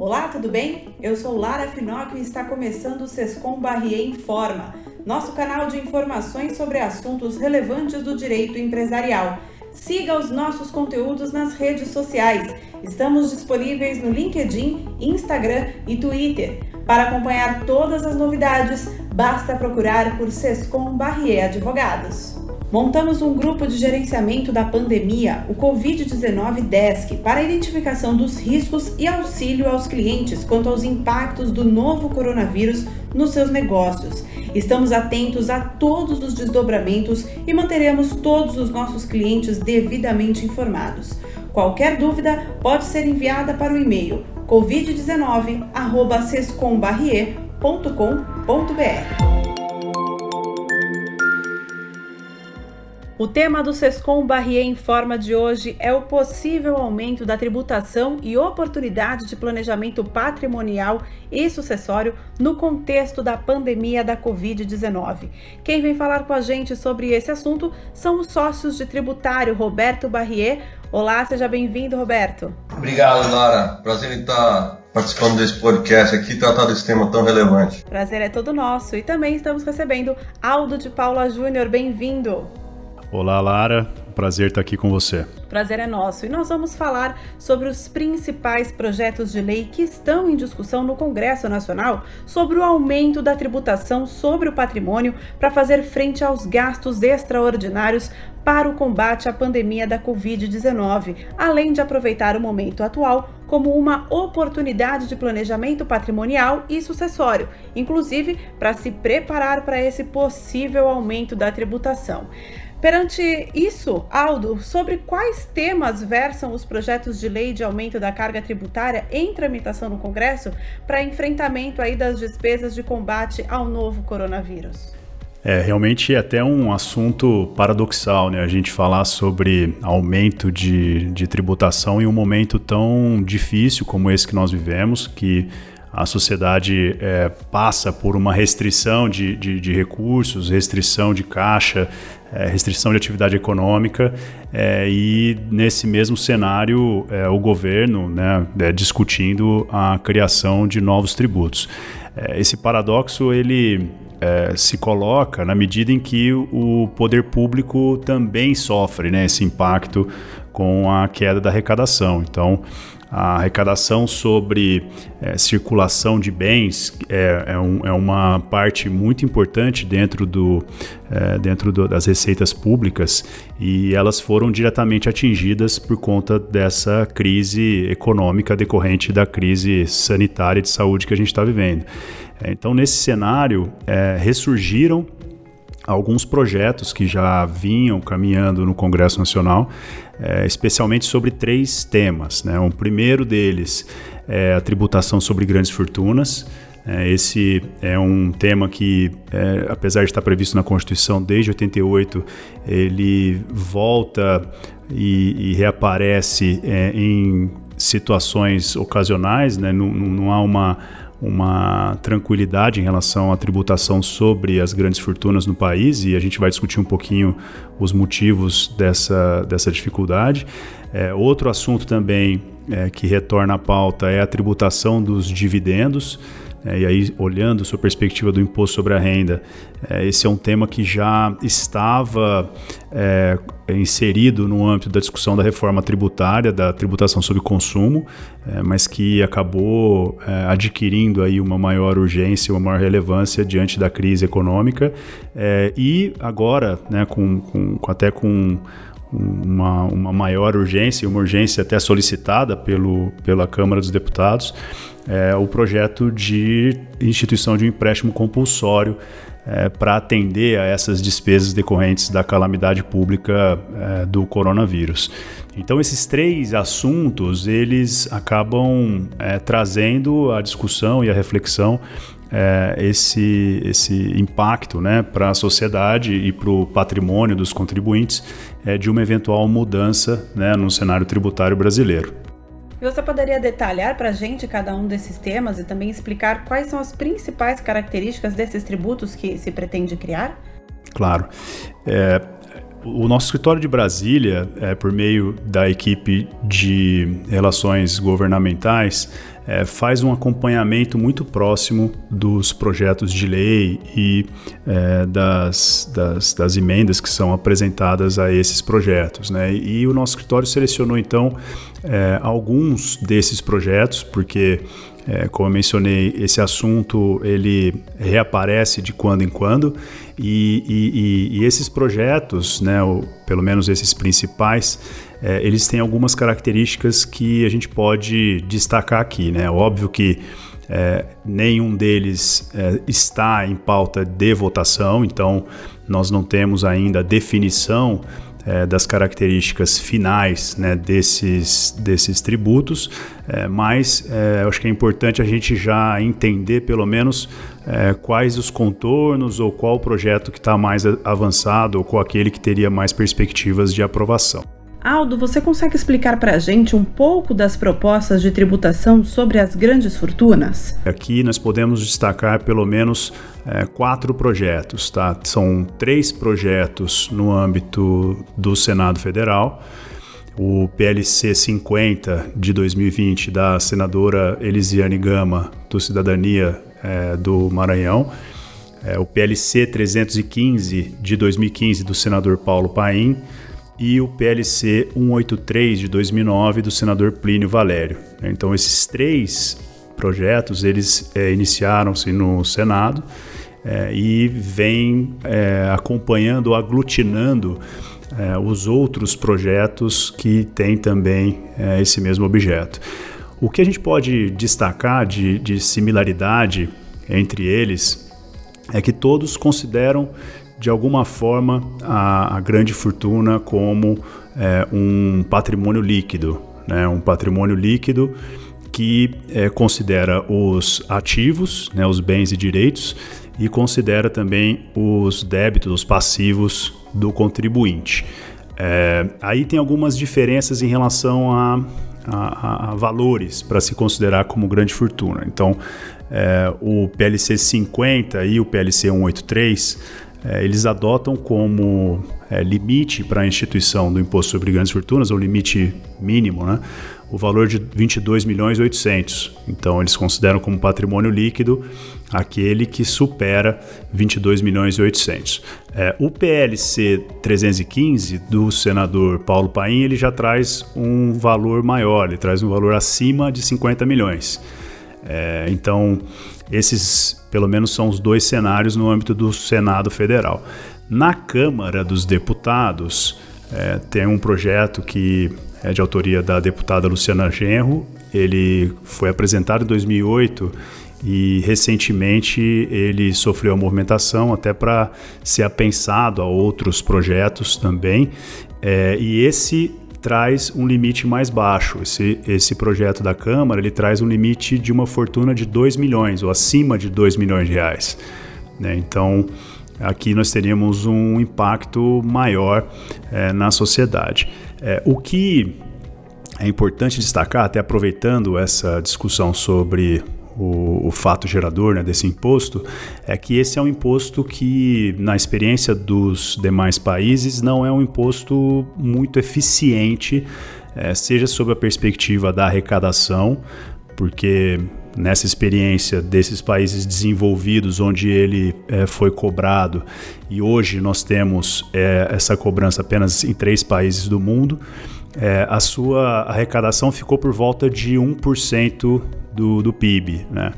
Olá, tudo bem? Eu sou Lara Finocchio e está começando o Sescom Barrier Informa, nosso canal de informações sobre assuntos relevantes do direito empresarial. Siga os nossos conteúdos nas redes sociais. Estamos disponíveis no LinkedIn, Instagram e Twitter. Para acompanhar todas as novidades, basta procurar por Sescom Barrier Advogados. Montamos um grupo de gerenciamento da pandemia, o Covid-19 Desk, para identificação dos riscos e auxílio aos clientes quanto aos impactos do novo coronavírus nos seus negócios. Estamos atentos a todos os desdobramentos e manteremos todos os nossos clientes devidamente informados. Qualquer dúvida pode ser enviada para o e-mail covid19@sescombarrier.com.br. O tema do Sescom Barrier em forma de hoje é o possível aumento da tributação e oportunidade de planejamento patrimonial e sucessório no contexto da pandemia da Covid-19. Quem vem falar com a gente sobre esse assunto são os sócios de tributário Roberto Barrier. Olá, seja bem-vindo, Roberto. Obrigado, Lara. Prazer em estar participando desse podcast aqui tratar desse tema tão relevante. Prazer é todo nosso. E também estamos recebendo Aldo de Paula Júnior. Bem-vindo. Olá, Lara. Prazer estar aqui com você. Prazer é nosso. E nós vamos falar sobre os principais projetos de lei que estão em discussão no Congresso Nacional sobre o aumento da tributação sobre o patrimônio para fazer frente aos gastos extraordinários para o combate à pandemia da Covid-19, além de aproveitar o momento atual como uma oportunidade de planejamento patrimonial e sucessório, inclusive para se preparar para esse possível aumento da tributação. Perante isso, Aldo, sobre quais temas versam os projetos de lei de aumento da carga tributária em tramitação no Congresso para enfrentamento aí das despesas de combate ao novo coronavírus? É realmente é até um assunto paradoxal, né? A gente falar sobre aumento de, de tributação em um momento tão difícil como esse que nós vivemos, que a sociedade é, passa por uma restrição de, de, de, recursos, restrição de caixa, é, restrição de atividade econômica, é, e nesse mesmo cenário é, o governo né, é, discutindo a criação de novos tributos. É, esse paradoxo ele se coloca na medida em que o poder público também sofre né, esse impacto com a queda da arrecadação. Então, a arrecadação sobre é, circulação de bens é, é, um, é, uma parte muito importante dentro, do, é, dentro do, das receitas públicas e elas foram diretamente atingidas por conta dessa crise econômica decorrente da crise sanitária de saúde que a gente está vivendo. Então, nesse cenário, é, ressurgiram alguns projetos que já vinham caminhando no Congresso Nacional, é, especialmente sobre três temas. Né? O primeiro deles é a tributação sobre grandes fortunas. É, esse é um tema que, é, apesar de estar previsto na Constituição desde 88, ele volta e, e reaparece em situações ocasionais, né? não, não há uma uma tranquilidade em relação à tributação sobre as grandes fortunas no país e a gente vai discutir um pouquinho os motivos dessa, dessa dificuldade. É, outro assunto também é, que retorna à pauta é a tributação dos dividendos. É, e aí, olhando sua perspectiva do imposto sobre a renda, é, esse é um tema que já estava é, inserido no âmbito da discussão da reforma tributária, da tributação sobre consumo, é, mas que acabou é, adquirindo aí uma maior urgência, uma maior relevância diante da crise econômica. É, e agora, né, com, com, até com uma, uma maior urgência, uma urgência até solicitada pelo, pela Câmara dos Deputados, é, o projeto de instituição de um empréstimo compulsório é, para atender a essas despesas decorrentes da calamidade pública é, do coronavírus. Então esses três assuntos eles acabam é, trazendo a discussão e a reflexão é, esse, esse impacto né, para a sociedade e para o patrimônio dos contribuintes é, de uma eventual mudança né, no cenário tributário brasileiro. E você poderia detalhar para a gente cada um desses temas e também explicar quais são as principais características desses tributos que se pretende criar? Claro. É, o nosso escritório de Brasília, é, por meio da equipe de relações governamentais, é, faz um acompanhamento muito próximo dos projetos de lei e é, das, das, das, emendas que são apresentadas a esses projetos. Né? E o nosso escritório selecionou então é, alguns desses projetos, porque é, como eu mencionei, esse assunto ele reaparece de quando em quando e, e, e esses projetos, né, ou pelo menos esses principais, é, eles têm algumas características que a gente pode destacar aqui. Né? Óbvio que é, nenhum deles é, está em pauta de votação, então nós não temos ainda a definição é, das características finais né, desses, desses tributos, é, mas é, acho que é importante a gente já entender pelo menos é, quais os contornos ou qual o projeto que está mais avançado ou qual aquele que teria mais perspectivas de aprovação. Aldo, você consegue explicar para a gente um pouco das propostas de tributação sobre as grandes fortunas? Aqui nós podemos destacar pelo menos é, quatro projetos, tá? São três projetos no âmbito do Senado Federal. O PLC 50 de 2020 da senadora Elisiane Gama, do Cidadania é, do Maranhão. É, o PLC 315 de 2015 do senador Paulo Paim e o PLC 183 de 2009 do senador Plínio Valério. Então esses três projetos eles é, iniciaram-se no Senado é, e vêm é, acompanhando, aglutinando os outros projetos que têm também esse mesmo objeto. O que a gente pode destacar de, de similaridade entre eles é que todos consideram de alguma forma a, a grande fortuna como é, um patrimônio líquido, né? um patrimônio líquido que é, considera os ativos, né, os bens e direitos, e considera também os débitos, os passivos do contribuinte. É, aí tem algumas diferenças em relação a, a, a valores para se considerar como grande fortuna. Então, é, o PLC 50 e o PLC 183 é, eles adotam como é, limite para a instituição do imposto sobre grandes fortunas, ou limite mínimo, né, o valor de 22 milhões e 800. Então eles consideram como patrimônio líquido aquele que supera 22 milhões e 800. É, o PLC 315 do senador Paulo Paim ele já traz um valor maior, ele traz um valor acima de 50 milhões. É, então esses, pelo menos, são os dois cenários no âmbito do Senado Federal. Na Câmara dos Deputados, é, tem um projeto que é de autoria da deputada Luciana Genro. Ele foi apresentado em 2008 e recentemente ele sofreu a movimentação até para ser apensado a outros projetos também. É, e esse traz um limite mais baixo. Esse, esse projeto da Câmara ele traz um limite de uma fortuna de 2 milhões ou acima de 2 milhões de reais. Né? Então, aqui nós teríamos um impacto maior é, na sociedade. É, o que é importante destacar, até aproveitando essa discussão sobre o, o fato gerador né, desse imposto, é que esse é um imposto que, na experiência dos demais países, não é um imposto muito eficiente, é, seja sob a perspectiva da arrecadação, porque nessa experiência desses países desenvolvidos, onde ele é, foi cobrado, e hoje nós temos é, essa cobrança apenas em três países do mundo, é, a sua arrecadação ficou por volta de 1% do, do PIB. Né?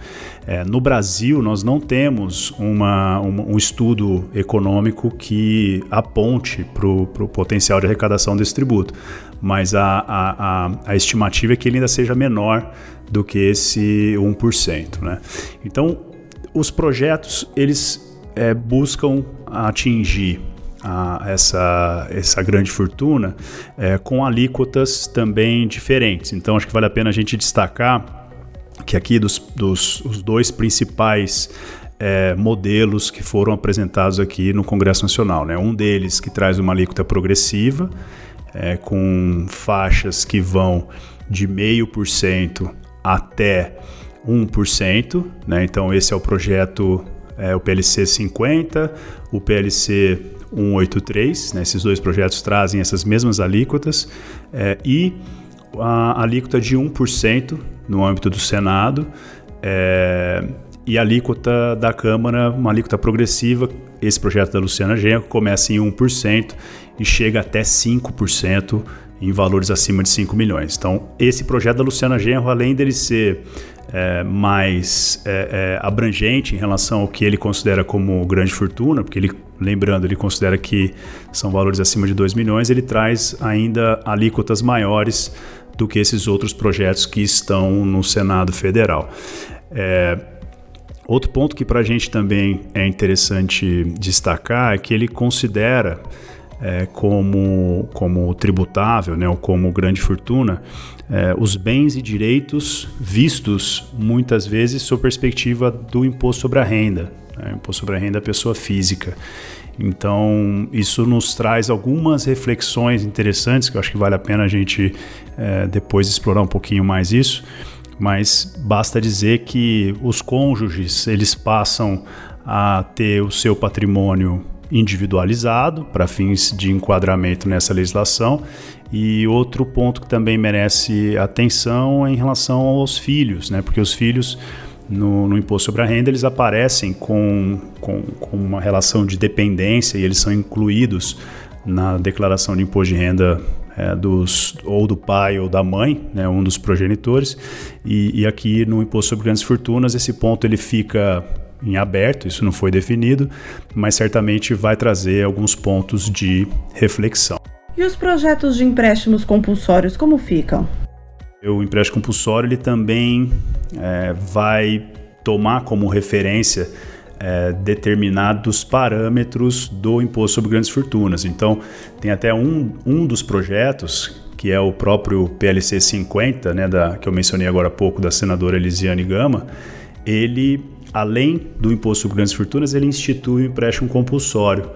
É, no Brasil, nós não temos uma, um, estudo econômico que aponte para o potencial de arrecadação desse tributo, mas a, a, a, a, estimativa é que ele ainda seja menor do que esse 1%. Né? Então, os projetos eles é, buscam atingir a, essa, essa grande fortuna é, com alíquotas também diferentes. Então, acho que vale a pena a gente destacar que aqui dos, dos os dois principais é, modelos que foram apresentados aqui no Congresso Nacional. Né? Um deles que traz uma alíquota progressiva, é, com faixas que vão de 0,5% até 1%. Né? Então, esse é o projeto, é, o PLC 50, o PLC 183. Né? Esses dois projetos trazem essas mesmas alíquotas. É, e a alíquota de 1% no âmbito do Senado. É, e a alíquota da Câmara, uma alíquota progressiva. Esse projeto da Luciana Genro começa em 1% e chega até 5% em valores acima de 5 milhões. Então, esse projeto da Luciana Genro, além dele ser é, mais é, é, abrangente em relação ao que ele considera como grande fortuna, porque ele, lembrando, ele considera que são valores acima de 2 milhões, ele traz ainda alíquotas maiores do que esses outros projetos que estão no Senado Federal. É, outro ponto que para a gente também é interessante destacar é que ele considera é, como, como tributável, né, ou como grande fortuna, é, os bens e direitos vistos muitas vezes sob perspectiva do imposto sobre a renda, né, imposto sobre a renda da pessoa física. Então, isso nos traz algumas reflexões interessantes que eu acho que vale a pena a gente é, depois explorar um pouquinho mais isso. Mas basta dizer que os cônjuges eles passam a ter o seu patrimônio individualizado para fins de enquadramento nessa legislação. E outro ponto que também merece atenção é em relação aos filhos, né? Porque os filhos no, no, imposto sobre a renda, eles aparecem com, com, com, uma relação de dependência e eles são incluídos na declaração de imposto de renda é, dos, ou do pai ou da mãe, né, um dos progenitores. E, e aqui no imposto sobre grandes fortunas, esse ponto ele fica em aberto, isso não foi definido, mas certamente vai trazer alguns pontos de reflexão. E os projetos de empréstimos compulsórios, como ficam? O empréstimo compulsório ele também é, vai tomar como referência é, determinados parâmetros do imposto sobre grandes fortunas. Então, tem até um, um dos projetos, que é o próprio PLC 50, né, da, que eu mencionei agora há pouco, da senadora Elisiane Gama, ele, além do imposto sobre grandes fortunas, ele institui o empréstimo compulsório,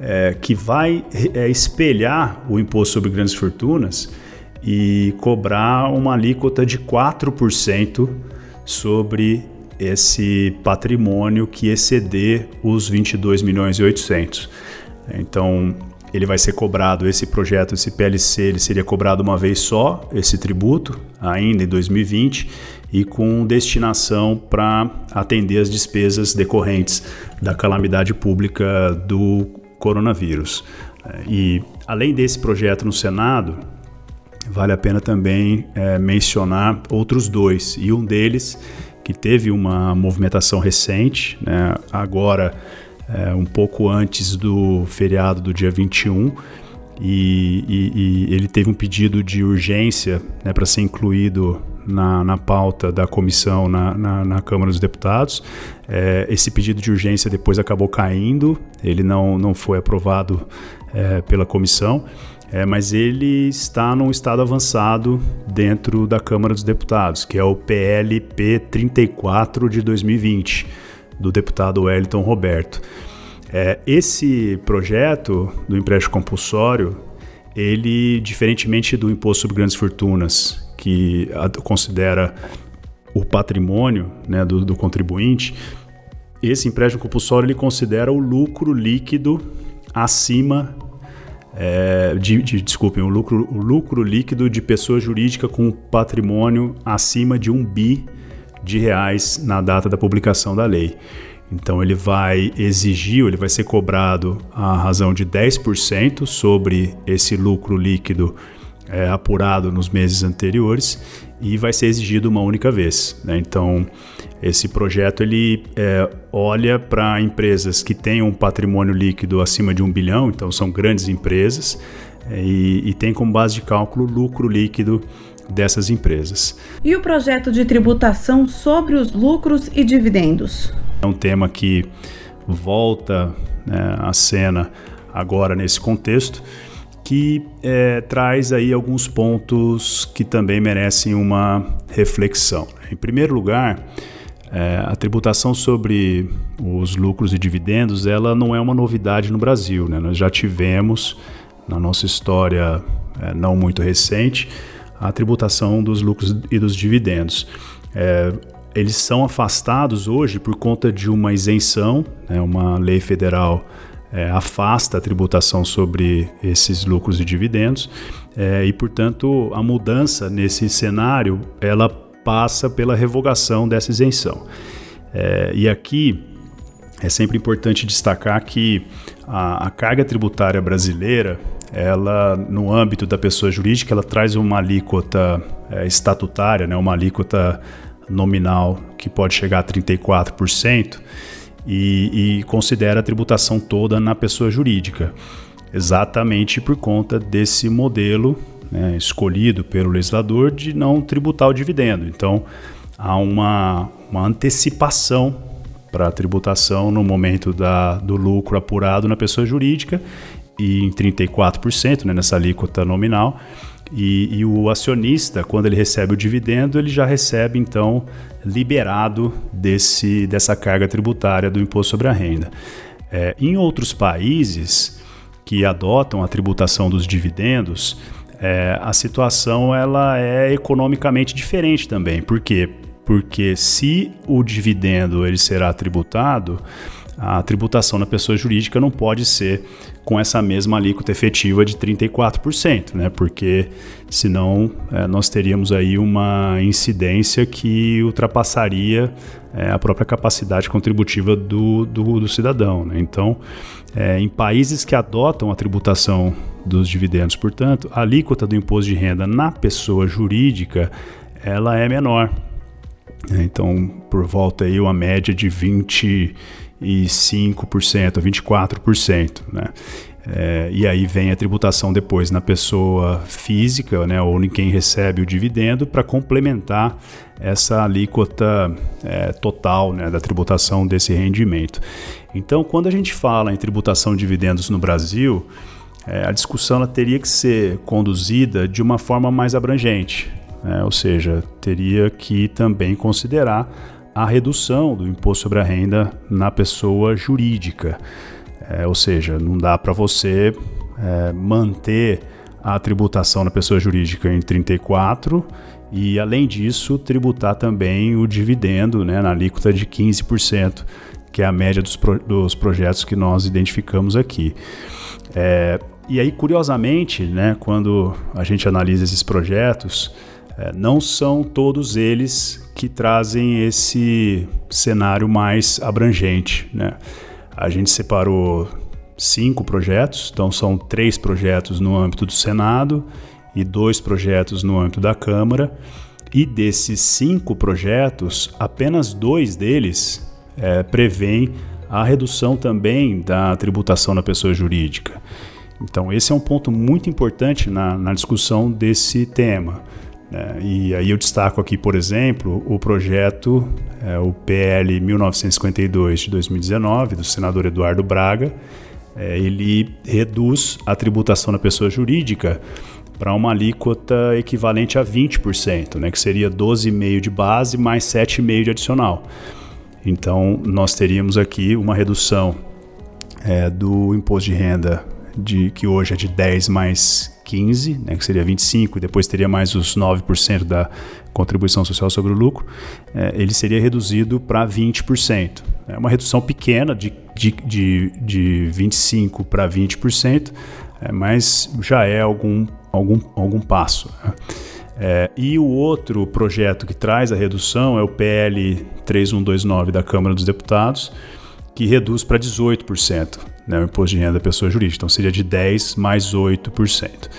é, que vai é, espelhar o imposto sobre grandes fortunas e cobrar uma alíquota de 4% sobre esse patrimônio que exceder os 22 milhões e 800. Então, ele vai ser cobrado, esse projeto, esse PLC, ele seria cobrado uma vez só, esse tributo, ainda em 2020, e com destinação para atender as despesas decorrentes da calamidade pública do coronavírus. E além desse projeto no Senado, vale a pena também é, mencionar outros dois, e um deles que teve uma movimentação recente, né, agora é, um pouco antes do feriado do dia 21, e, e, e ele teve um pedido de urgência né, para ser incluído na, na, pauta da comissão na, na, na Câmara dos Deputados. É, esse pedido de urgência depois acabou caindo, ele não, não foi aprovado é, pela comissão é, mas ele está num estado avançado dentro da Câmara dos Deputados, que é o PLP 34 de 2020, do deputado Wellington Roberto. É, esse projeto do empréstimo compulsório, ele, diferentemente do imposto sobre grandes fortunas, que considera o patrimônio né, do, do contribuinte, esse empréstimo compulsório ele considera o lucro líquido acima é, de, de, desculpem, o lucro, o lucro líquido de pessoa jurídica com patrimônio acima de um bi de reais na data da publicação da lei. Então ele vai exigir, ele vai ser cobrado a razão de 10% sobre esse lucro líquido é, apurado nos meses anteriores e vai ser exigido uma única vez. Né? Então esse projeto ele é, olha para empresas que têm um patrimônio líquido acima de um bilhão, então são grandes empresas, é, e, e tem como base de cálculo lucro líquido dessas empresas. E o projeto de tributação sobre os lucros e dividendos? É um tema que volta né, à cena agora nesse contexto, que é, traz aí alguns pontos que também merecem uma reflexão. Em primeiro lugar, é, a tributação sobre os lucros e dividendos, ela não é uma novidade no Brasil. Né? Nós já tivemos, na nossa história é, não muito recente, a tributação dos lucros e dos dividendos. É, eles são afastados hoje por conta de uma isenção, né? uma lei federal é, afasta a tributação sobre esses lucros e dividendos, é, e portanto a mudança nesse cenário ela passa pela revogação dessa isenção. É, e aqui é sempre importante destacar que a, a, carga tributária brasileira, ela no âmbito da pessoa jurídica, ela traz uma alíquota é, estatutária, né, uma alíquota nominal que pode chegar a 34% e, e considera a tributação toda na pessoa jurídica, exatamente por conta desse modelo né, escolhido pelo legislador de não tributar o dividendo. Então, há uma, uma antecipação para a tributação no momento da, do lucro apurado na pessoa jurídica e em 34%, né, nessa alíquota nominal. E, e, o acionista, quando ele recebe o dividendo, ele já recebe então liberado desse, dessa carga tributária do imposto sobre a renda. É, em outros países que adotam a tributação dos dividendos, é, a situação ela é economicamente diferente também. Por quê? Porque se o dividendo ele será tributado, a tributação na pessoa jurídica não pode ser com essa mesma alíquota efetiva de 34%, né? Porque senão é, nós teríamos aí uma incidência que ultrapassaria é, a própria capacidade contributiva do, do, do cidadão. Né? Então, é, em países que adotam a tributação dos dividendos, portanto, a alíquota do imposto de renda na pessoa jurídica ela é menor. Então, por volta aí uma média de 20 e 5%, 24%, né? É, e aí vem a tributação depois na pessoa física, né, ou em quem recebe o dividendo, para complementar essa alíquota é, total né, da tributação desse rendimento. Então, quando a gente fala em tributação de dividendos no Brasil, é, a discussão teria que ser conduzida de uma forma mais abrangente, né, ou seja, teria que também considerar a redução do imposto sobre a renda na pessoa jurídica. É, ou seja, não dá para você é, manter a tributação na pessoa jurídica em 34 e, além disso, tributar também o dividendo né, na alíquota de 15%, que é a média dos, pro, dos projetos que nós identificamos aqui. É, e aí, curiosamente, né, quando a gente analisa esses projetos, é, não são todos eles que trazem esse cenário mais abrangente. Né? A gente separou cinco projetos, então são três projetos no âmbito do Senado e dois projetos no âmbito da Câmara. E desses cinco projetos, apenas dois deles é, prevêem a redução também da tributação na pessoa jurídica. Então, esse é um ponto muito importante na, na discussão desse tema. É, e aí eu destaco aqui, por exemplo, o projeto, é, o PL 1952 de 2019, do senador Eduardo Braga. É, ele reduz a tributação da pessoa jurídica para uma alíquota equivalente a 20%, né, que seria 12,5% de base mais 7,5% de adicional. Então, nós teríamos aqui uma redução é, do imposto de renda de que hoje é de 10 mais 15, né, que seria 25, e depois teria mais os 9% da contribuição social sobre o lucro, é, ele seria reduzido para 20%. É uma redução pequena de, de, de, de 25% para 20%, é, mas já é algum, algum, algum passo. Né? É, e o outro projeto que traz a redução é o PL 3129 da Câmara dos Deputados, que reduz para 18% né, o imposto de renda da pessoa jurídica. Então seria de 10% mais 8%.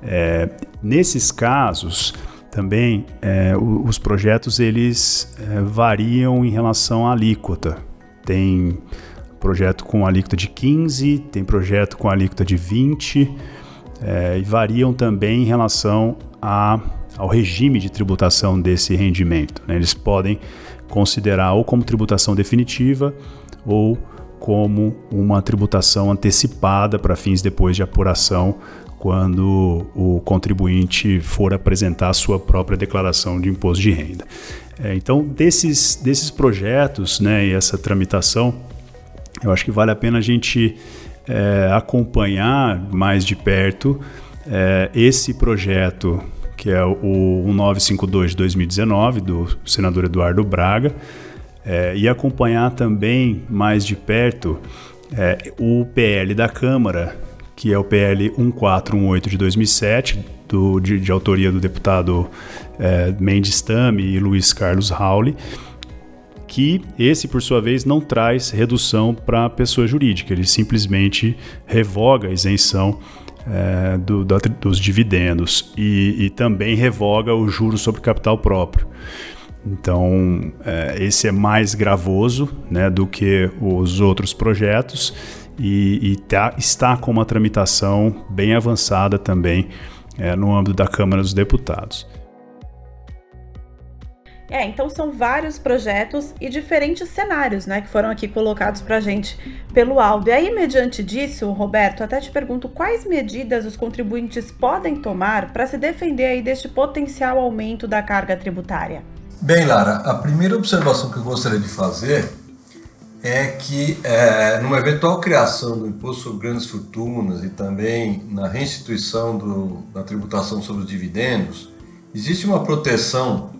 É, nesses casos, também é, os projetos eles é, variam em relação à alíquota. Tem projeto com alíquota de 15, tem projeto com alíquota de 20 é, e variam também em relação a, ao regime de tributação desse rendimento. Né? Eles podem considerar ou como tributação definitiva ou como uma tributação antecipada para fins depois de apuração, quando o contribuinte for apresentar a sua própria declaração de imposto de renda. É, então, desses, desses projetos né, e essa tramitação, eu acho que vale a pena a gente é, acompanhar mais de perto é, esse projeto, que é o 1952 de 2019, do senador Eduardo Braga, é, e acompanhar também mais de perto é, o PL da Câmara, que é o PL 1418 de 2007, do, de, de, autoria do deputado é, Mendes Tame e Luiz Carlos Rauli, que esse, por sua vez, não traz redução para a pessoa jurídica, ele simplesmente revoga a isenção é, do, dos dividendos e, e, também revoga o juro sobre capital próprio. Então, é, esse é mais gravoso né, do que os outros projetos e, e tá, está com uma tramitação bem avançada também é, no âmbito da Câmara dos Deputados. É, então são vários projetos e diferentes cenários, né, que foram aqui colocados para gente pelo áudio. E aí, mediante disso, Roberto, até te pergunto quais medidas os contribuintes podem tomar para se defender aí deste potencial aumento da carga tributária. Bem, Lara, a primeira observação que eu gostaria de fazer é que é, numa eventual criação do imposto sobre grandes fortunas e também na restituição do, da tributação sobre os dividendos, existe uma proteção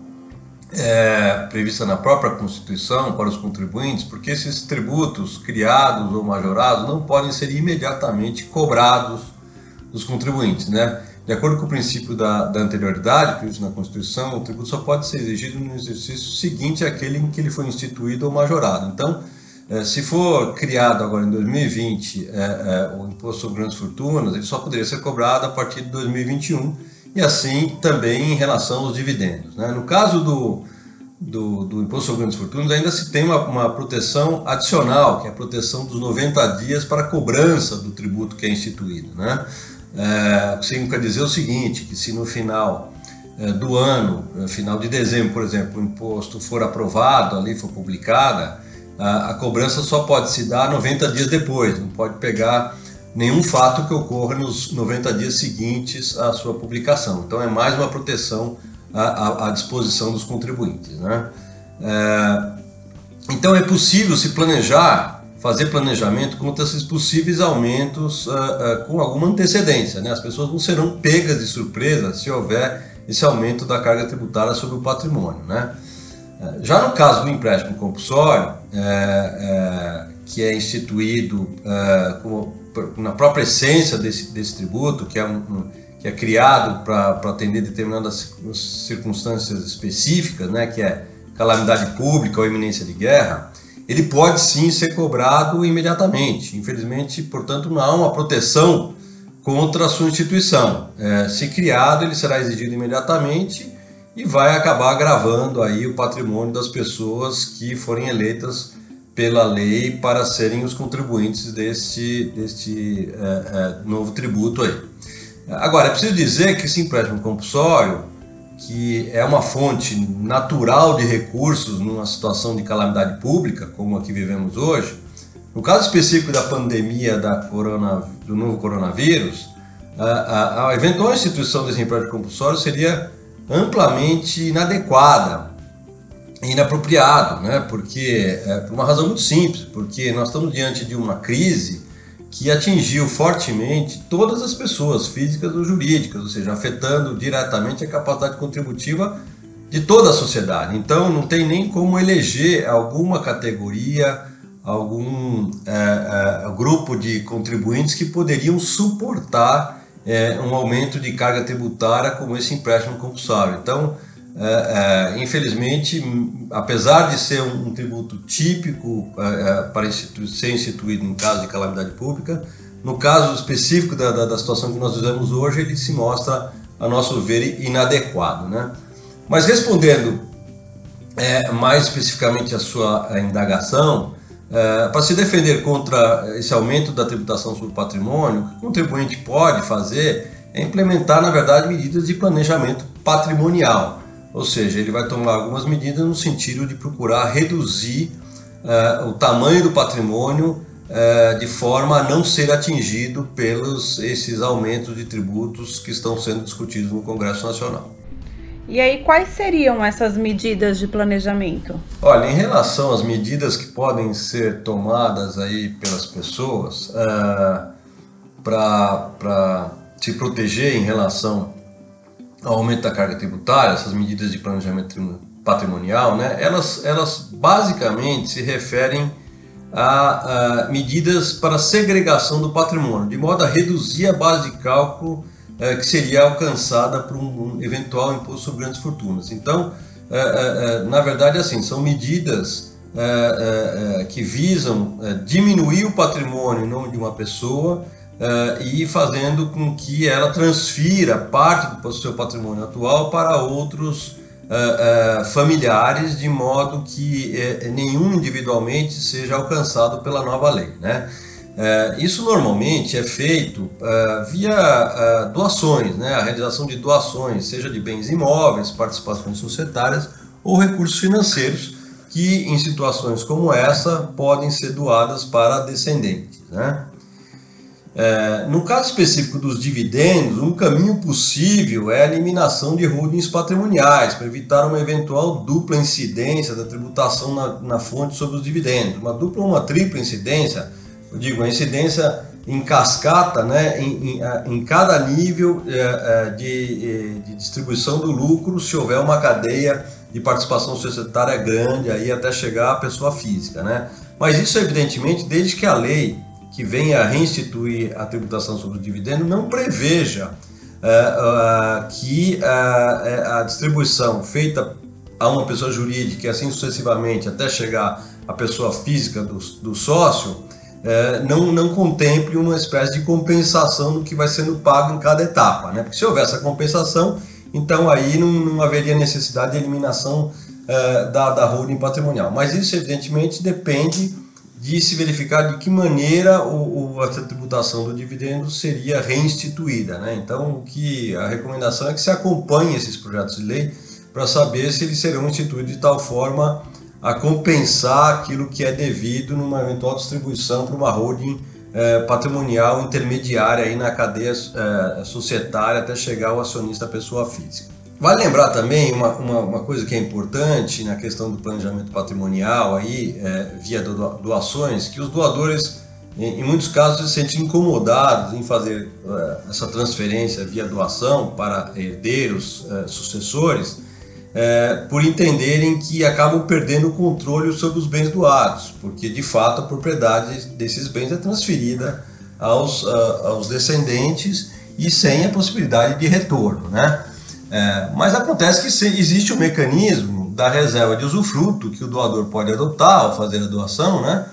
é, prevista na própria Constituição para os contribuintes, porque esses tributos criados ou majorados não podem ser imediatamente cobrados dos contribuintes, né? De acordo com o princípio da, da anterioridade previsto na Constituição, o tributo só pode ser exigido no exercício seguinte àquele em que ele foi instituído ou majorado. Então, é, se for criado agora em 2020 é, é, o imposto sobre grandes fortunas, ele só poderia ser cobrado a partir de 2021 e assim também em relação aos dividendos. Né? No caso do, do, do, imposto sobre grandes fortunas, ainda se tem uma, uma, proteção adicional, que é a proteção dos 90 dias para a cobrança do tributo que é instituído. Né? É, significa dizer o seguinte, que se no final é, do ano, é, final de dezembro, por exemplo, o imposto for aprovado, ali for publicada, a, a cobrança só pode se dar 90 dias depois, não pode pegar nenhum fato que ocorra nos 90 dias seguintes à sua publicação. Então é mais uma proteção à, à, disposição dos contribuintes. Né? É, então é possível se planejar, fazer planejamento contra esses possíveis aumentos uh, uh, com alguma antecedência. Né? As pessoas não serão pegas de surpresa se houver esse aumento da carga tributária sobre o patrimônio. Né? É, já no caso do empréstimo compulsório, é, é, que é instituído é, como na própria essência desse, desse tributo, que é, um, que é criado para atender determinadas circunstâncias específicas, né, que é calamidade pública ou iminência de guerra, ele pode sim ser cobrado imediatamente. Infelizmente, portanto, não há uma proteção contra a sua instituição. É, se criado, ele será exigido imediatamente e vai acabar agravando aí o patrimônio das pessoas que forem eleitas pela lei para serem os contribuintes deste, deste é, é, novo tributo aí. Agora, é preciso dizer que esse empréstimo compulsório, que é uma fonte natural de recursos numa situação de calamidade pública, como a que vivemos hoje, no caso específico da pandemia da corona, do novo coronavírus, a, a, a eventual instituição desse empréstimo compulsório seria amplamente inadequada inapropriado, né? Porque é por uma razão muito simples, porque nós estamos diante de uma crise que atingiu fortemente todas as pessoas, físicas ou jurídicas, ou seja, afetando diretamente a capacidade contributiva de toda a sociedade. Então, não tem nem como eleger alguma categoria, algum é, é, grupo de contribuintes que poderiam suportar é, um aumento de carga tributária como esse empréstimo compulsório. Então, é, é, infelizmente, apesar de ser um, tributo típico é, para ser instituído em caso de calamidade pública, no caso específico da, da, da, situação que nós vivemos hoje, ele se mostra, a nosso ver, inadequado. Né? Mas respondendo mais especificamente a sua indagação, para se defender contra esse aumento da tributação sobre o patrimônio, o que o contribuinte pode fazer é implementar, na verdade, medidas de planejamento patrimonial. Ou seja, ele vai tomar algumas medidas no sentido de procurar reduzir uh, o tamanho do patrimônio uh, de forma a não ser atingido pelos esses aumentos de tributos que estão sendo discutidos no Congresso Nacional. E aí, quais seriam essas medidas de planejamento? Olha, em relação às medidas que podem ser tomadas aí pelas pessoas uh, eh, para se proteger em relação ao aumento da carga tributária, essas medidas de planejamento patrimonial, né, elas, elas basicamente se referem a, a medidas para segregação do patrimônio, de modo a reduzir a base de cálculo é, que seria alcançada por um, um, eventual imposto sobre grandes fortunas. Então, é, é, é na verdade, assim, são medidas é, que visam diminuir o patrimônio em nome de uma pessoa e fazendo com que ela transfira parte do seu patrimônio atual para outros familiares, de modo que nenhum individualmente seja alcançado pela nova lei, né? Isso normalmente é feito via doações, né? a realização de doações, seja de bens imóveis, participações societárias ou recursos financeiros, que em situações como essa podem ser doadas para descendentes. Né? É, no caso específico dos dividendos, um caminho possível é a eliminação de holdings patrimoniais para evitar uma eventual dupla incidência da tributação na, na fonte sobre os dividendos. Uma dupla ou uma tripla incidência eu digo, a incidência em cascata, né, em, em, em cada nível é, é, de, de, distribuição do lucro, se houver uma cadeia de participação societária grande, aí até chegar à pessoa física. Né? Mas isso, evidentemente, desde que a lei que venha a reinstituir a tributação sobre o dividendo não preveja é, é, que é, a distribuição feita a uma pessoa jurídica e assim sucessivamente até chegar à pessoa física do, do sócio, não, não contemple uma espécie de compensação do que vai sendo pago em cada etapa. Né? Porque se houver essa compensação, então aí não, não haveria necessidade de eliminação da, da holding patrimonial. Mas isso, evidentemente, depende de se verificar de que maneira o, o, a tributação do dividendo seria reinstituída. Né? Então, o que a recomendação é que se acompanhe esses projetos de lei para saber se eles serão instituídos de tal forma a compensar aquilo que é devido numa eventual distribuição para uma holding é, patrimonial intermediária aí na cadeia é, societária até chegar ao acionista pessoa física. Vale lembrar também uma, uma, uma, coisa que é importante na questão do planejamento patrimonial aí, é, via doações, que os doadores, em, em, muitos casos, se sentem incomodados em fazer é, essa transferência via doação para herdeiros, é, sucessores, é, por entenderem que acabam perdendo o controle sobre os bens doados, porque de fato a propriedade desses bens é transferida aos, uh, aos descendentes e sem a possibilidade de retorno. Né? É, mas acontece que existe um mecanismo da reserva de usufruto que o doador pode adotar ao fazer a doação, né?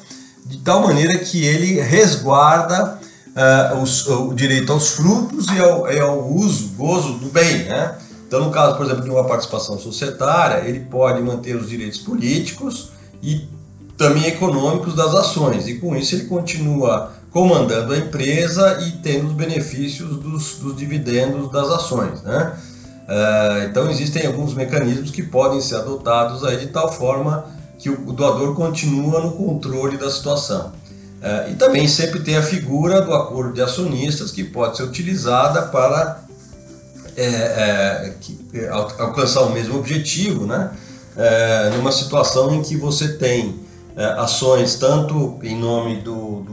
de tal maneira que ele resguarda uh, os, o direito aos frutos e ao, e ao uso, gozo do bem. Né? Então, no caso, por exemplo, de uma participação societária, ele pode manter os direitos políticos e também econômicos das ações, e com isso ele continua comandando a empresa e tendo os benefícios dos, dos dividendos das ações. Né? Uh, então, existem alguns mecanismos que podem ser adotados aí de tal forma que o doador continua no controle da situação. Uh, e também sempre tem a figura do acordo de acionistas que pode ser utilizada para é, é, é, alcançar o mesmo objetivo, né? É, numa situação em que você tem é, ações tanto em nome do, do,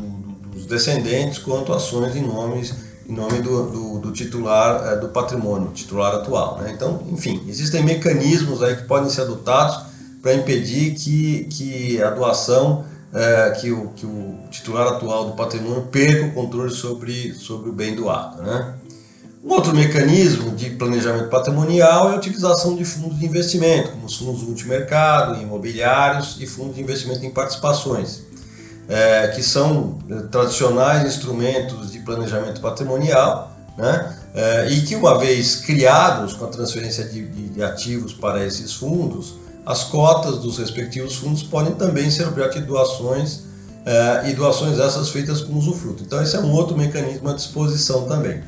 dos descendentes quanto ações em, nomes, em nome do, do, do titular é, do patrimônio, titular atual. Né? Então, enfim, existem mecanismos aí que podem ser adotados para impedir que, que a doação, é, que, o, que o titular atual do patrimônio perca o controle sobre, sobre o bem doado. Né? Um outro mecanismo de planejamento patrimonial é a utilização de fundos de investimento, como os fundos multimercado, imobiliários e fundos de investimento em participações, é, que são é, tradicionais instrumentos de planejamento patrimonial, né? É, e que, uma vez criados com a transferência de, de, ativos para esses fundos, as cotas dos respectivos fundos podem também ser objeto de doações é, e doações essas feitas com usufruto. Então, esse é um outro mecanismo à disposição também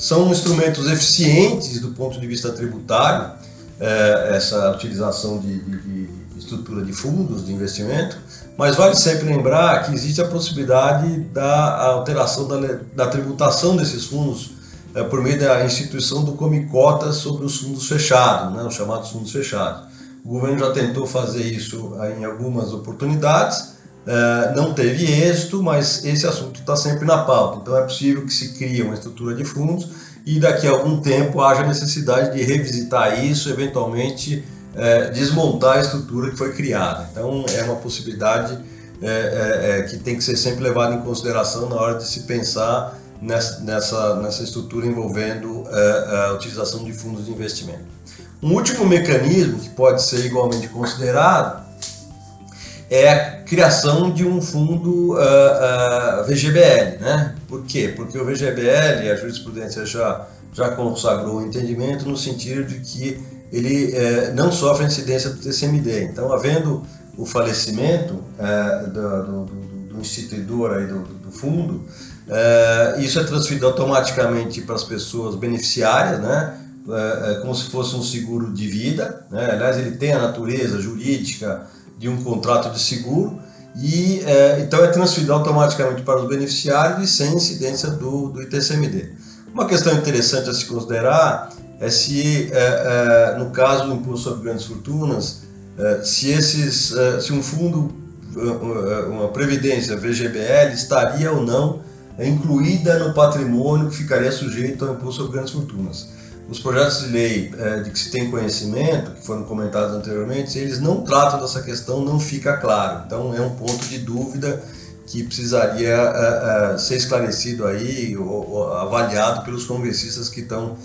são instrumentos eficientes do ponto de vista tributário, é, essa utilização de, de, de, estrutura de fundos de investimento, mas vale sempre lembrar que existe a possibilidade da alteração da, da tributação desses fundos é, por meio da instituição do Comicotas sobre os fundos fechados, né, os chamados fundos fechados. O governo já tentou fazer isso em algumas oportunidades, é, não teve êxito, mas esse assunto está sempre na pauta. Então é possível que se crie uma estrutura de fundos e daqui a algum tempo haja necessidade de revisitar isso, eventualmente é, desmontar a estrutura que foi criada. Então é uma possibilidade é, é, é que tem que ser sempre levada em consideração na hora de se pensar nessa, nessa, nessa estrutura envolvendo a utilização de fundos de investimento. Um último mecanismo que pode ser igualmente considerado é a criação de um fundo uh, uh, VGBL. Né? Por quê? Porque o VGBL, a jurisprudência já, já consagrou o entendimento no sentido de que ele uh, não sofre incidência do TCMD. Então, havendo o falecimento eh, do, do, do, instituidor aí do, do fundo, eh, isso é transferido automaticamente para as pessoas beneficiárias, né? como se fosse um seguro de vida. Né? Aliás, ele tem a natureza jurídica de um contrato de seguro e é, então é transferido automaticamente para os beneficiários e sem incidência do, do ITCMD. Uma questão interessante a se considerar é se, é, é, no caso do imposto sobre grandes fortunas, é, se, esses, é, se um fundo, é, uma previdência VGBL estaria ou não incluída no patrimônio que ficaria sujeito ao imposto sobre grandes fortunas os projetos de lei de que se tem conhecimento, que foram comentados anteriormente, eles não tratam dessa questão, não fica claro. Então é um ponto de dúvida que precisaria ser esclarecido aí, ou, avaliado pelos congressistas que estão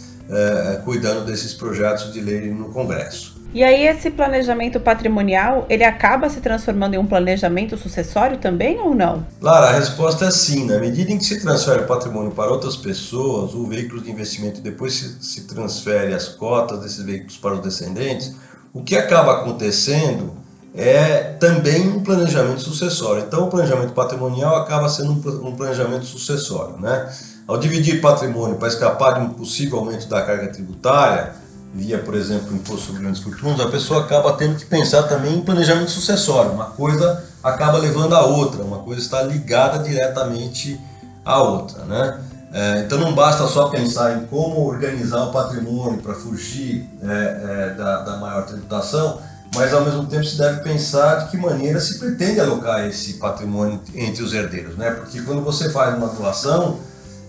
cuidando desses projetos de lei no Congresso. E aí esse planejamento patrimonial, ele acaba se transformando em um planejamento sucessório também ou não? Claro, a resposta é sim. Na medida em que se transfere o patrimônio para outras pessoas, o veículo de investimento depois se, se transfere as cotas desses veículos para os descendentes, o que acaba acontecendo é também um planejamento sucessório. Então, o planejamento patrimonial acaba sendo um planejamento sucessório. Né? Ao dividir patrimônio para escapar de um possível aumento da carga tributária, via, por exemplo, imposto sobre grandes fortunas, a pessoa acaba tendo que pensar também em planejamento sucessório. Uma coisa acaba levando a outra, uma coisa está ligada diretamente à outra. Né? É, então não basta só pensar em como organizar o patrimônio para fugir é, é, da, da maior tributação, mas ao mesmo tempo se deve pensar de que maneira se pretende alocar esse patrimônio entre os herdeiros, né? Porque quando você faz uma doação,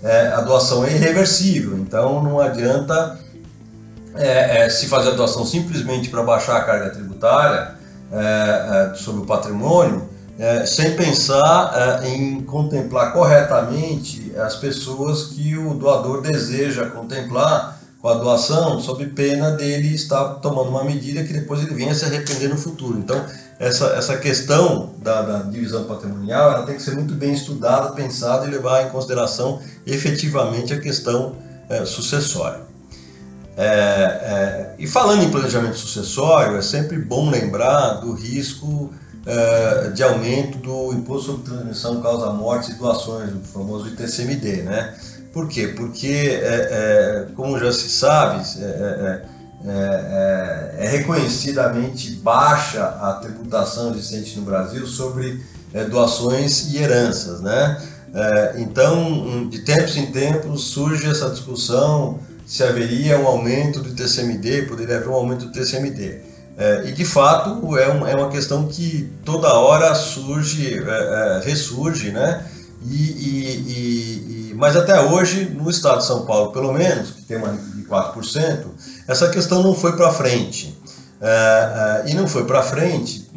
é, a doação é irreversível, então não adianta é, é, se fazer a doação simplesmente para baixar a carga tributária é, é sobre o patrimônio, sem pensar em contemplar corretamente as pessoas que o doador deseja contemplar com a doação, sob pena dele estar tomando uma medida que depois ele venha se arrepender no futuro. Então, essa, essa questão da, da divisão patrimonial ela tem que ser muito bem estudada, pensada e levar em consideração efetivamente a questão sucessória. É, é, e falando em planejamento sucessório, é sempre bom lembrar do risco é, de aumento do imposto sobre transmissão causa mortes e doações, o famoso ITCMD, né? Por quê? Porque, é, é, como já se sabe, é, é, reconhecidamente baixa a tributação existente no Brasil sobre doações e heranças, né? então, de tempos em tempos surge essa discussão se haveria um aumento do TCMD, poderia haver um aumento do TCMD. É, e de fato é, um, é, uma questão que toda hora surge, é, é, ressurge, né? E, e, e, mas até hoje, no estado de São Paulo, pelo menos, que tem uma de 4%, essa questão não foi para frente. É, é, e não foi para frente,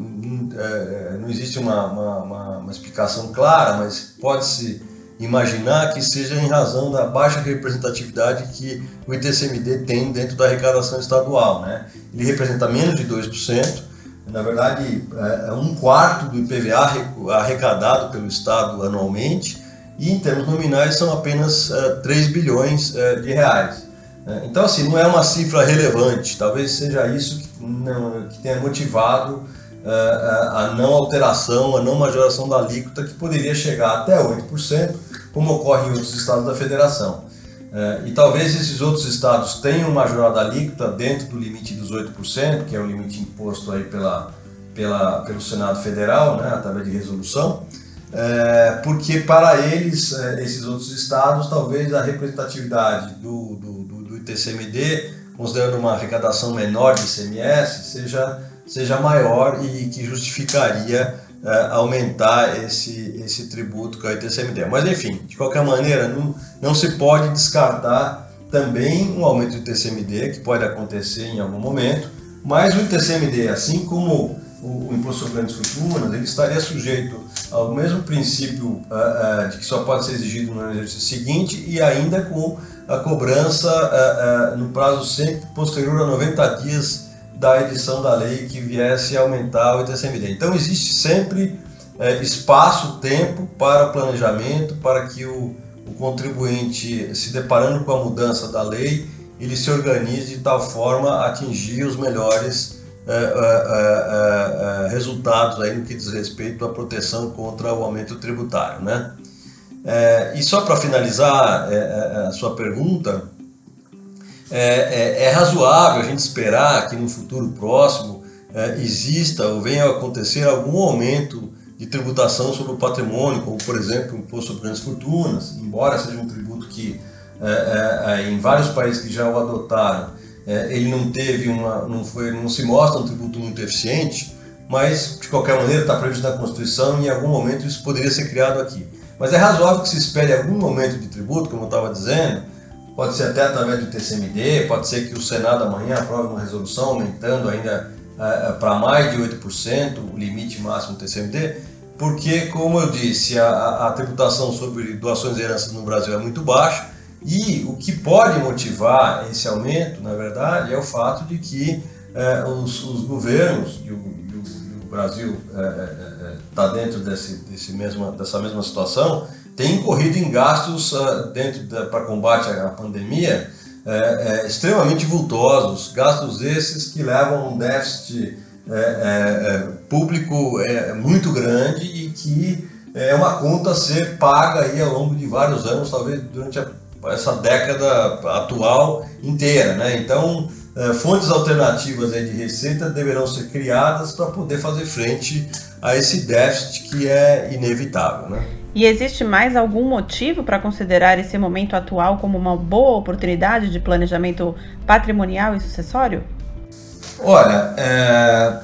não existe uma, uma, uma, uma explicação clara, mas pode-se imaginar que seja em razão da baixa representatividade que o ITCMD tem dentro da arrecadação estadual. Né? Ele representa menos de 2%, na verdade é, é um quarto do IPVA arrecadado pelo Estado anualmente, e em termos nominais são apenas 3 é, bilhões é, de reais. Né? Então, assim, não é uma cifra relevante, talvez seja isso que, não, que tenha motivado a não alteração, a não majoração da alíquota, que poderia chegar até 8%, como ocorre em outros estados da federação. É, e talvez esses outros estados tenham majorada alíquota dentro do limite dos 8%, que é o limite imposto aí pela, pela, pelo Senado Federal, né, através de resolução, porque para eles, esses outros estados, talvez a representatividade do, do, ITCMD, considerando uma arrecadação menor de ICMS, seja, seja maior e que justificaria é, aumentar esse, esse tributo que é o ITCMD. Mas enfim, de qualquer maneira, não, não se pode descartar também um aumento do ITCMD, que pode acontecer em algum momento, mas o ITCMD, assim como o, o imposto sobre grandes fortunas, ele estaria sujeito ao mesmo princípio uh, uh, de que só pode ser exigido no exercício seguinte e ainda com a cobrança uh, no prazo sempre posterior a 90 dias da edição da lei que viesse a aumentar o ITCMD. Então existe sempre espaço, tempo para planejamento, para que o, o contribuinte, se deparando com a mudança da lei, ele se organize de tal forma a atingir os melhores é, é, é, resultados aí no que diz respeito à proteção contra o aumento tributário, né? E só para finalizar a sua pergunta, é, é, razoável a gente esperar que no futuro próximo exista ou venha a acontecer algum aumento de tributação sobre o patrimônio, como por exemplo o imposto sobre grandes fortunas, embora seja um tributo que em vários países que já o adotaram é, ele não teve uma, não foi, não se mostra um tributo muito eficiente, mas de qualquer maneira está previsto na Constituição e em algum momento isso poderia ser criado aqui. Mas é razoável que se espere algum aumento de tributo, como eu estava dizendo, pode ser até através do TCMD, pode ser que o Senado amanhã aprove uma resolução aumentando ainda é, é para mais de 8% o limite máximo do TCMD, porque, como eu disse, a, a tributação sobre doações e heranças no Brasil é muito baixa. E o que pode motivar esse aumento, na verdade, é o fato de que é, os, os, governos, e o, e o, e o Brasil está é, é, é dentro desse, desse mesma, dessa mesma situação, têm incorrido em gastos dentro para combate à pandemia é, extremamente vultosos, gastos esses que levam a um déficit público muito grande e que é uma conta a ser paga aí ao longo de vários anos, talvez durante a essa década atual inteira, né? Então, é, fontes alternativas de receita deverão ser criadas para poder fazer frente a esse déficit que é inevitável, né? E existe mais algum motivo para considerar esse momento atual como uma boa oportunidade de planejamento patrimonial e sucessório? Olha, é...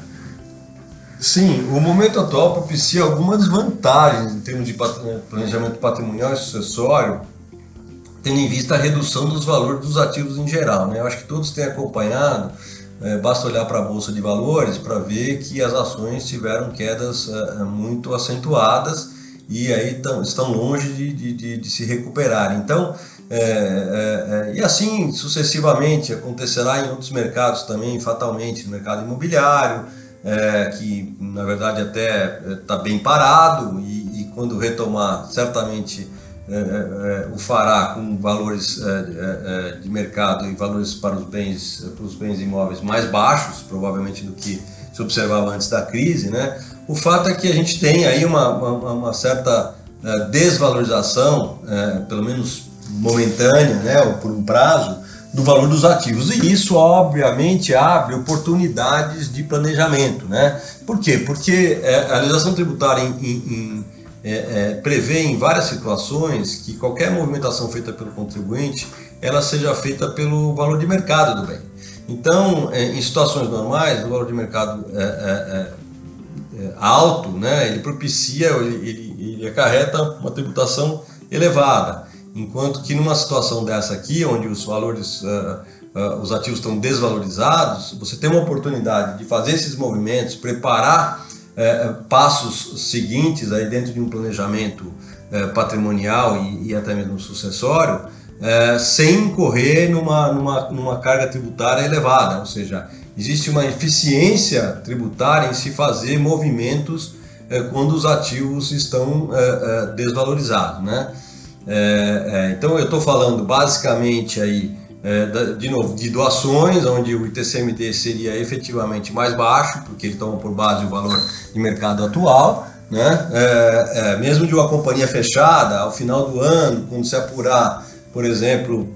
sim, o momento atual propicia algumas vantagens em termos de planejamento patrimonial e sucessório, tendo em vista a redução dos valores dos ativos em geral. Né? Eu acho que todos têm acompanhado, é, basta olhar para a Bolsa de Valores para ver que as ações tiveram quedas é, muito acentuadas e aí tão, estão longe de, de, de, de, se recuperar. Então, é, é, é, e assim sucessivamente acontecerá em outros mercados também, fatalmente, no mercado imobiliário, é, que na verdade até está bem parado e, e quando retomar, certamente é, é, é, o fará com valores de mercado e valores para os bens para os bens imóveis mais baixos, provavelmente do que se observava antes da crise, né? O fato é que a gente tem aí uma, uma, uma certa desvalorização, pelo menos momentânea, né, ou por um prazo, do valor dos ativos. E isso, obviamente, abre oportunidades de planejamento. Né? Por quê? Porque a legislação tributária em, em, é, é, prevê em várias situações que qualquer movimentação feita pelo contribuinte ela seja feita pelo valor de mercado do bem. Então, é, em situações normais, o valor de mercado é, é, é alto, né, ele propicia, ele, ele, ele acarreta uma tributação elevada, enquanto que numa situação dessa aqui, onde os valores uh, uh, os ativos estão desvalorizados, você tem uma oportunidade de fazer esses movimentos, preparar é, passos seguintes aí dentro de um planejamento é, patrimonial e, e, até mesmo sucessório, é, sem incorrer numa, numa, numa carga tributária elevada, ou seja, existe uma eficiência tributária em se fazer movimentos é, quando os ativos estão é, é, desvalorizados, né? então eu estou falando basicamente aí é, de novo, de doações, onde o ITCMD seria efetivamente mais baixo, porque ele toma por base o valor de mercado atual, né? É, é, mesmo de uma companhia fechada, ao final do ano, quando se apurar, por exemplo,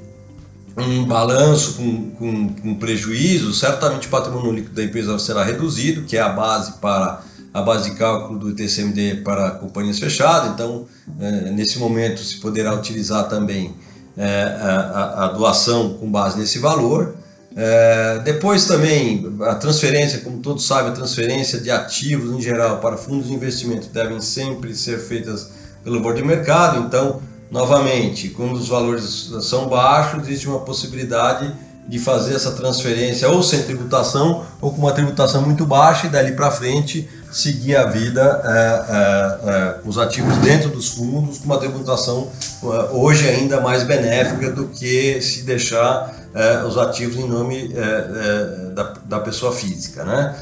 um balanço com, com, com prejuízo, certamente o patrimônio líquido da empresa será reduzido, que é a base para a base de cálculo do ITCMD para companhias fechadas, então é, nesse momento se poderá utilizar também é, a, a, doação com base nesse valor. É, depois também a transferência, como todos sabem, a transferência de ativos em geral para fundos de investimento devem sempre ser feitas pelo board de mercado. Então, novamente, quando os valores são baixos, existe uma possibilidade de fazer essa transferência ou sem tributação ou com uma tributação muito baixa e dali para frente seguir a vida é, é, é, os ativos dentro dos fundos com uma tributação é, hoje ainda mais benéfica do que se deixar é, os ativos em nome da, da, pessoa física, né?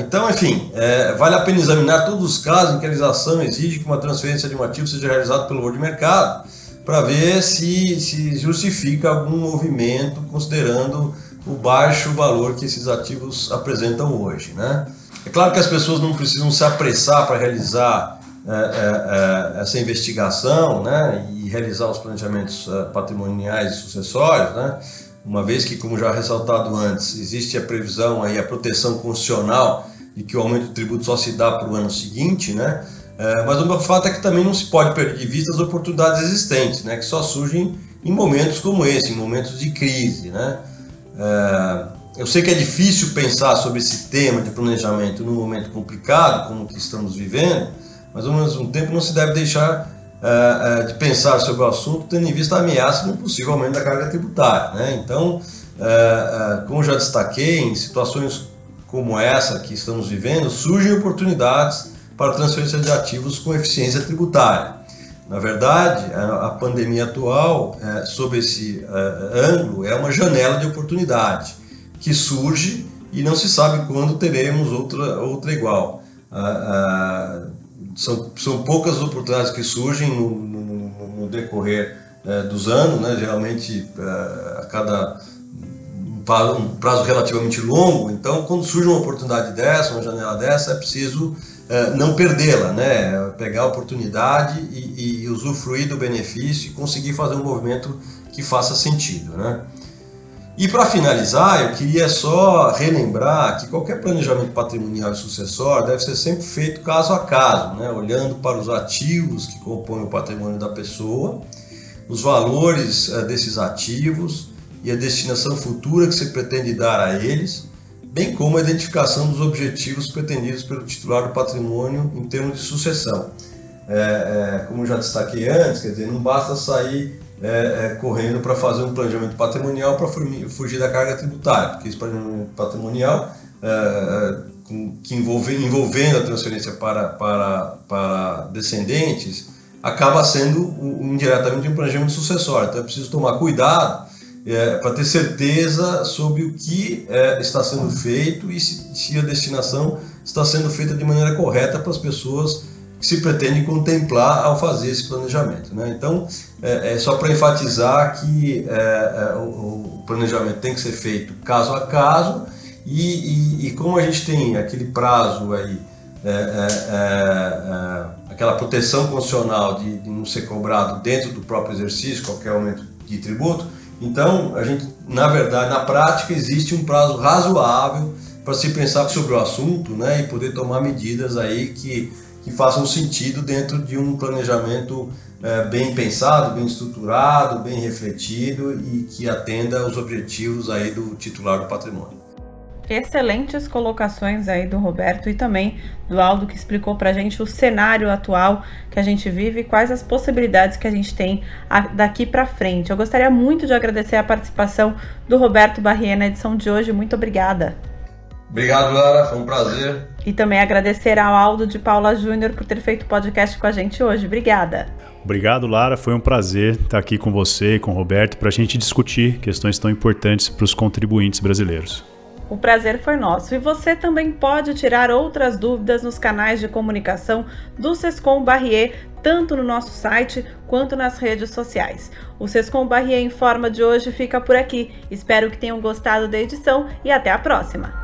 então, enfim, vale a pena examinar todos os casos em que a legislação exige que uma transferência de um ativo seja realizada pelo valor de mercado para ver se, se justifica algum movimento considerando o baixo valor que esses ativos apresentam hoje, né? É claro que as pessoas não precisam se apressar para realizar é, é, é, essa investigação né, e realizar os planejamentos é, patrimoniais e sucessórios, né, uma vez que, como já ressaltado antes, existe a previsão, aí, a proteção constitucional de que o aumento do tributo só se dá para o ano seguinte, né, é, mas o fato é que também não se pode perder de vista as oportunidades existentes, né, que só surgem em momentos como esse, em momentos de crise. Né. É, eu sei que é difícil pensar sobre esse tema de planejamento num momento complicado como o que estamos vivendo, mas ao mesmo tempo não se deve deixar uh, uh, de pensar sobre o assunto tendo em vista a ameaça de um possível aumento da carga tributária. Né? Então, uh, como já destaquei, em situações como essa que estamos vivendo, surgem oportunidades para transferência de ativos com eficiência tributária. Na verdade, a, pandemia atual, sob esse ângulo, é uma janela de oportunidade que surge e não se sabe quando teremos outra, outra igual. Ah, ah, são, são poucas oportunidades que surgem no, no, no decorrer eh, dos anos, né? geralmente eh, a cada um prazo relativamente longo. Então, quando surge uma oportunidade dessa, uma janela dessa, é preciso eh, não perdê-la, né? pegar a oportunidade e, e usufruir do benefício e conseguir fazer um movimento que faça sentido. Né? E para finalizar, eu queria só relembrar que qualquer planejamento patrimonial e sucessório deve ser sempre feito caso a caso, né? olhando para os ativos que compõem o patrimônio da pessoa, os valores uh, desses ativos e a destinação futura que se pretende dar a eles, bem como a identificação dos objetivos pretendidos pelo titular do patrimônio em termos de sucessão. É, é, como já destaquei antes, quer dizer, não basta sair é, é, correndo para fazer um planejamento patrimonial para fugir da carga tributária, porque esse planejamento patrimonial, é, é que envolve, envolvendo a transferência para, para, para descendentes, acaba sendo indiretamente um planejamento sucessório. Então é preciso tomar cuidado é, para ter certeza sobre o que é, está sendo feito e se, se a destinação está sendo feita de maneira correta para as pessoas que se pretende contemplar ao fazer esse planejamento. Né? Então, é, é só para enfatizar que é, é, o, o, planejamento tem que ser feito caso a caso e, e, e como a gente tem aquele prazo aí, é, é, aquela proteção constitucional de, de, não ser cobrado dentro do próprio exercício qualquer aumento de tributo, então a gente, na verdade, na prática existe um prazo razoável para se pensar sobre o assunto, né, e poder tomar medidas aí que que façam sentido dentro de um planejamento é, bem pensado, bem estruturado, bem refletido e que atenda aos objetivos aí do titular do patrimônio. Excelentes colocações aí do Roberto e também do Aldo que explicou para a gente o cenário atual que a gente vive e quais as possibilidades que a gente tem daqui para frente. Eu gostaria muito de agradecer a participação do Roberto Barrier na edição de hoje. Muito obrigada. Obrigado, Lara, foi um prazer. E também agradecer ao Aldo de Paula Júnior por ter feito o podcast com a gente hoje. Obrigada. Obrigado, Lara. Foi um prazer estar aqui com você e com o Roberto para a gente discutir questões tão importantes para os contribuintes brasileiros. O prazer foi nosso. E você também pode tirar outras dúvidas nos canais de comunicação do Sescom Barrier, tanto no nosso site quanto nas redes sociais. O Sescom Barrier em forma de hoje fica por aqui. Espero que tenham gostado da edição e até a próxima.